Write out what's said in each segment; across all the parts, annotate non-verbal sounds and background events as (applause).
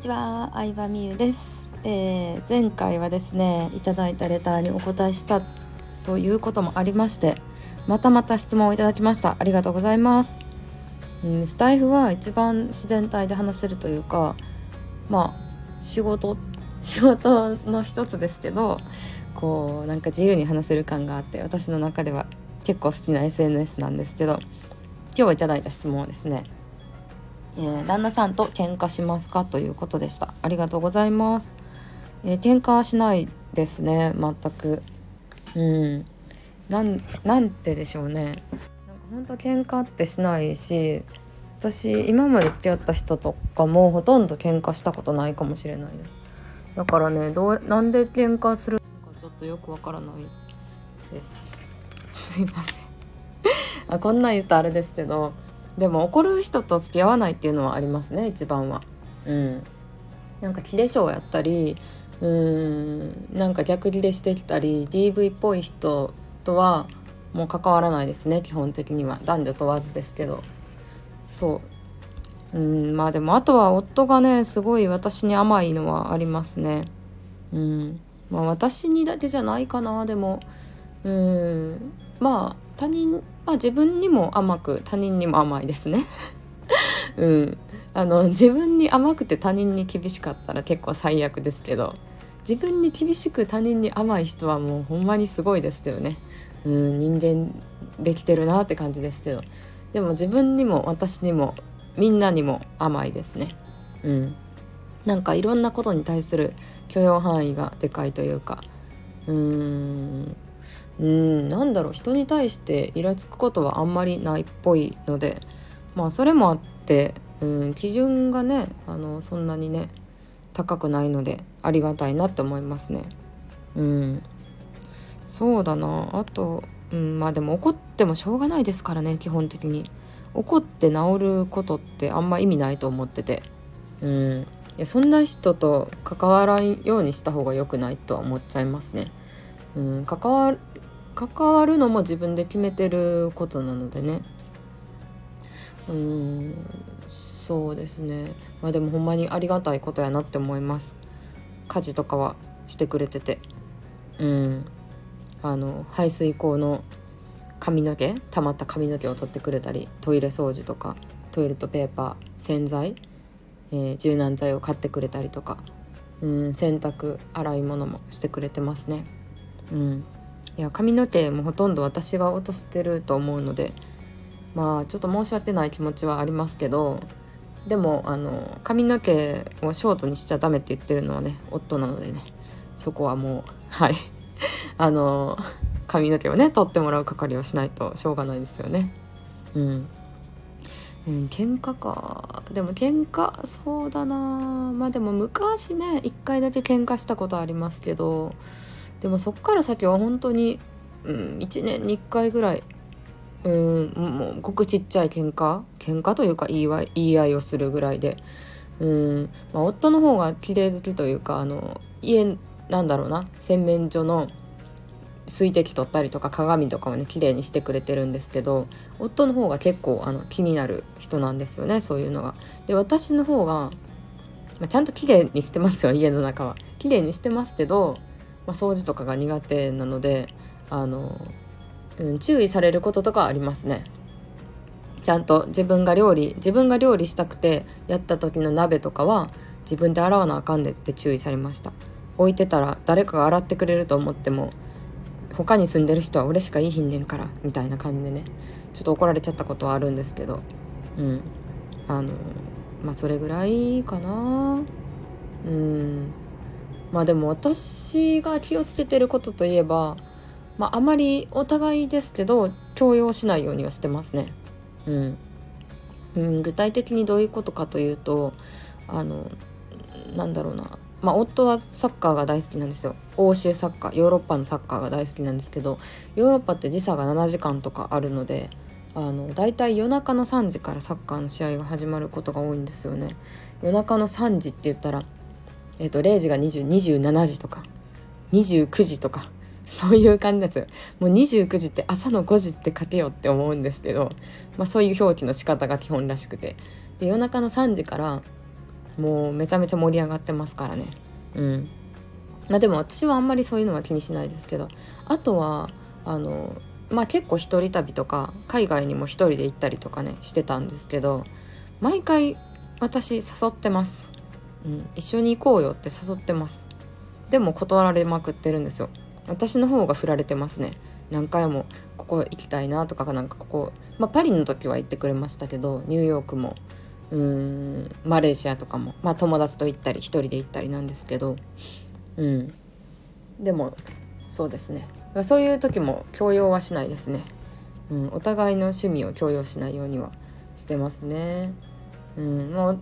ちは、相葉美優です、えー、前回はですね、いただいたレターにお答えしたということもありまして、またまた質問をいただきました。ありがとうございます。うん、スタイフは一番自然体で話せるというか、まあ仕事 (laughs) 仕事の一つですけど、こうなんか自由に話せる感があって、私の中では結構好きな SNS なんですけど、今日いただいた質問はですね。えー、旦那さんと喧嘩しますかということでした。ありがとうございます、えー、喧嘩はしないですね。全く。うんなんてでしょうね。なんか本当喧嘩ってしないし私今まで付き合った人とかもほとんど喧嘩したことないかもしれないです。だからねどうなんで喧嘩するのかちょっとよくわからないです。すいません。あこんなん言うとあれですけどでも怒る人と付き合わないっていうのはありますね一番は。うん、なんかキレ性やったりうーんなんか逆ギレしてきたり DV っぽい人とはもう関わらないですね基本的には。男女問わずですけど。そう。うんまあでもあとは夫がねすごい私に甘いのはありますね。うん。まあ私にだけじゃないかなでも。うん。まあ他人まあ自分にも甘く他人にも甘いですね。(laughs) うん。あの自分に甘くて他人に厳しかったら結構最悪ですけど自分に厳しく他人に甘い人はもうほんまにすごいですけどね。うん人間できてるなって感じですけど。でも自分にも私にもみんなにも甘いですね。うん。なんかいろんなことに対する許容範囲がでかいというか。うーん。うんなんだろう人に対してイラつくことはあんまりないっぽいのでまあそれもあってうん基準がねあのそんなにね高くないのでありがたいなって思いますね。うん。そうだな。あと、うん、まあでも怒ってもしょうがないですからね基本的に。怒って治ることってあんま意味ないと思ってて。うん。いやそんな人と関わらんようにした方が良くないとは思っちゃいますね。うん、関わ関わるのも自分で決めてることなのでね。うんそうですね。まあでもほんまにありがたいことやなって思います。家事とかはしてくれてて。うん。あの排水口の髪の毛溜まった髪の毛を取ってくれたりトイレ掃除とかトイレットペーパー洗剤、えー、柔軟剤を買ってくれたりとか。うん洗濯洗い物もしてくれてますね。うん。いや髪の毛もほとんど私が落としてると思うのでまあちょっと申し訳ない気持ちはありますけどでもあの髪の毛をショートにしちゃダメって言ってるのはね夫なのでねそこはもうはい。(laughs) あの髪の毛をね取ってもらう係をしないとしょうがないですよね。うん、うん、喧嘩か。でも喧嘩そうだな。まあでも昔ね一回だけ喧嘩したことありますけどでもそっから先は本当に、うん、1年に1回ぐらいうんもうごくちっちゃい喧嘩？喧嘩というか言い言い合いをするぐらいでうん、まあ、夫の方が綺麗好きというかあの家なんだろうな洗面所の水滴取ったりとか鏡とかをね綺麗にしてくれてるんですけど夫の方が結構あの気になる人なんですよねそういうのが。で私の方が、まあ、ちゃんと綺麗にしてますよ家の中は。綺麗にしてますけどまあ、掃除とかが苦手なのであの、うん、注意されることとかありますね。ちゃんと自分が料理自分が料理したくてやった時の鍋とかは自分で洗わなあかんでって注意されました。置いてたら誰かが洗ってくれると思っても他に住んでる人は俺しかいいひんねんからみたいな感じでねちょっと怒られちゃったことはあるんですけどうん。あのまあそれぐらいかな。うん。まあでも私が気をつけてることといえば、まあ、あまりお互いですけど強要しないようにはしてますね。うん、うん、具体的にどういうことかというとあのなんだろうな。まあ、夫はサッカーが大好きなんですよ。欧州サッカーヨーロッパのサッカーが大好きなんですけどヨーロッパって時差が7時間とかあるのであの大体夜中の3時からサッカーの試合が始まることが多いんですよね。夜中の3時って言ったらえっ、と0時が2027時とか29時とかそういう感じです。もう29時って朝の5時って書けよって思うんですけど、まあ、そういう表記の仕方が基本らしくて。で夜中の3時からもうめちゃめちゃ盛り上がってますからね。うん。まあでも私はあんまりそういうのは気にしないですけどあとはあのまあ結構一人旅とか海外にも一人で行ったりとかねしてたんですけど毎回私誘ってます、うん、一緒に行こうよって誘ってます。でも断られまくってるんですよ。私の方が振られてますね。何回もここ行きたいなとかなんかここ、まあ、パリの時は行ってくれましたけどニューヨークもうーんマレーシアとかも、まあ、友達と行ったり一人で行ったりなんですけどうん。でもそうですね。そういう時も強要はしないですね、うん、お互いの趣味を強要しないようにはしてますね。うんもう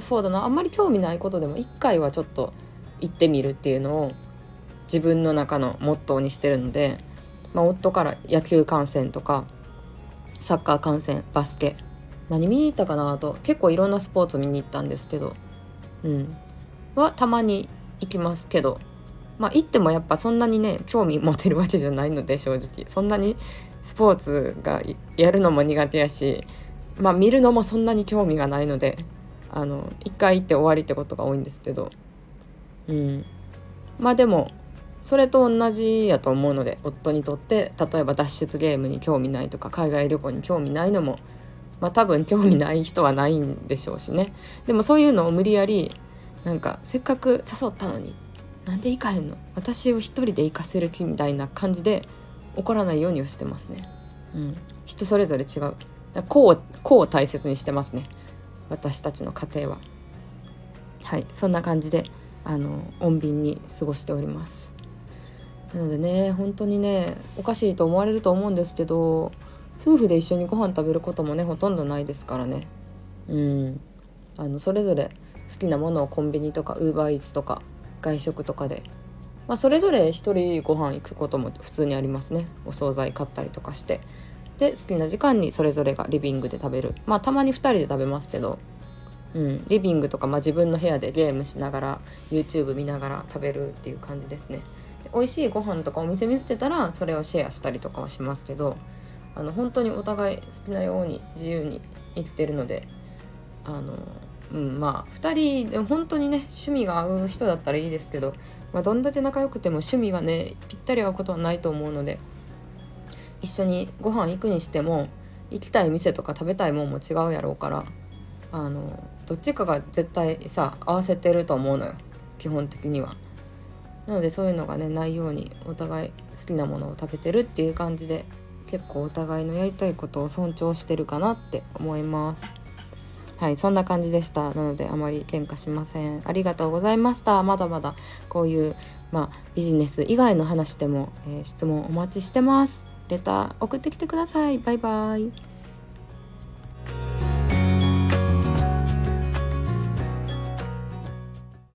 そうだな。あんまり興味ないことでも一回はちょっと行ってみるっていうのを自分の中のモットーにしてるので、まあ、夫から野球観戦とかサッカー観戦バスケ何見に行ったかなと結構いろんなスポーツ見に行ったんですけどうん。はたまに行きますけどまあ行ってもやっぱそんなにね興味持てるわけじゃないので正直。そんなにスポーツがやるのも苦手やしまあ見るのもそんなに興味がないのであの一回行って終わりってことが多いんですけど。うん。まあでもそれと同じやと思うので夫にとって例えば脱出ゲームに興味ないとか海外旅行に興味ないのもまあ多分興味ない人はないんでしょうしね。でもそういうのを無理やりなんかせっかく誘ったのになんで行かへんの？私を一人で行かせる気みたいな感じで怒らないようにはしてますね。うん、人それぞれ違う。こうこう大切にしてますね。私たちの家庭は。はいそんな感じであの穏便に過ごしております。なのでね本当にねおかしいと思われると思うんですけど夫婦で一緒にご飯食べることもねほとんどないですからねうんあのそれぞれ好きなものをコンビニとかウーバーイーツとか外食とかで、まあ、それぞれ一人ご飯行くことも普通にありますねお惣菜買ったりとかしてで好きな時間にそれぞれがリビングで食べる。まあたまに2人で食べますけど、うん、リビングとか、まあ、自分の部屋でゲームしながら YouTube 見ながら食べるっていう感じですね。美味しいご飯とかお店見つけたらそれをシェアしたりとかはしますけど。あの本当にお互い好きなように自由に生きてるのであのうん、まあ2人で本当にね趣味が合う人だったらいいですけど、まあ、どんだけ仲良くても趣味がねぴったり合うことはないと思うので一緒にご飯行くにしても行きたい店とか食べたいもんも違うやろうからあのどっちかが絶対さ合わせてると思うのよ。基本的には。なのでそういうのがねないようにお互い好きなものを食べてるっていう感じで結構お互いのやりたいことを尊重してるかなって思います。はいそんな感じでした。なのであまり喧嘩しません。ありがとうございました。まだまだこういうまあビジネス以外の話でも、えー、質問お待ちしてます。レター送ってきてください。バイバイ。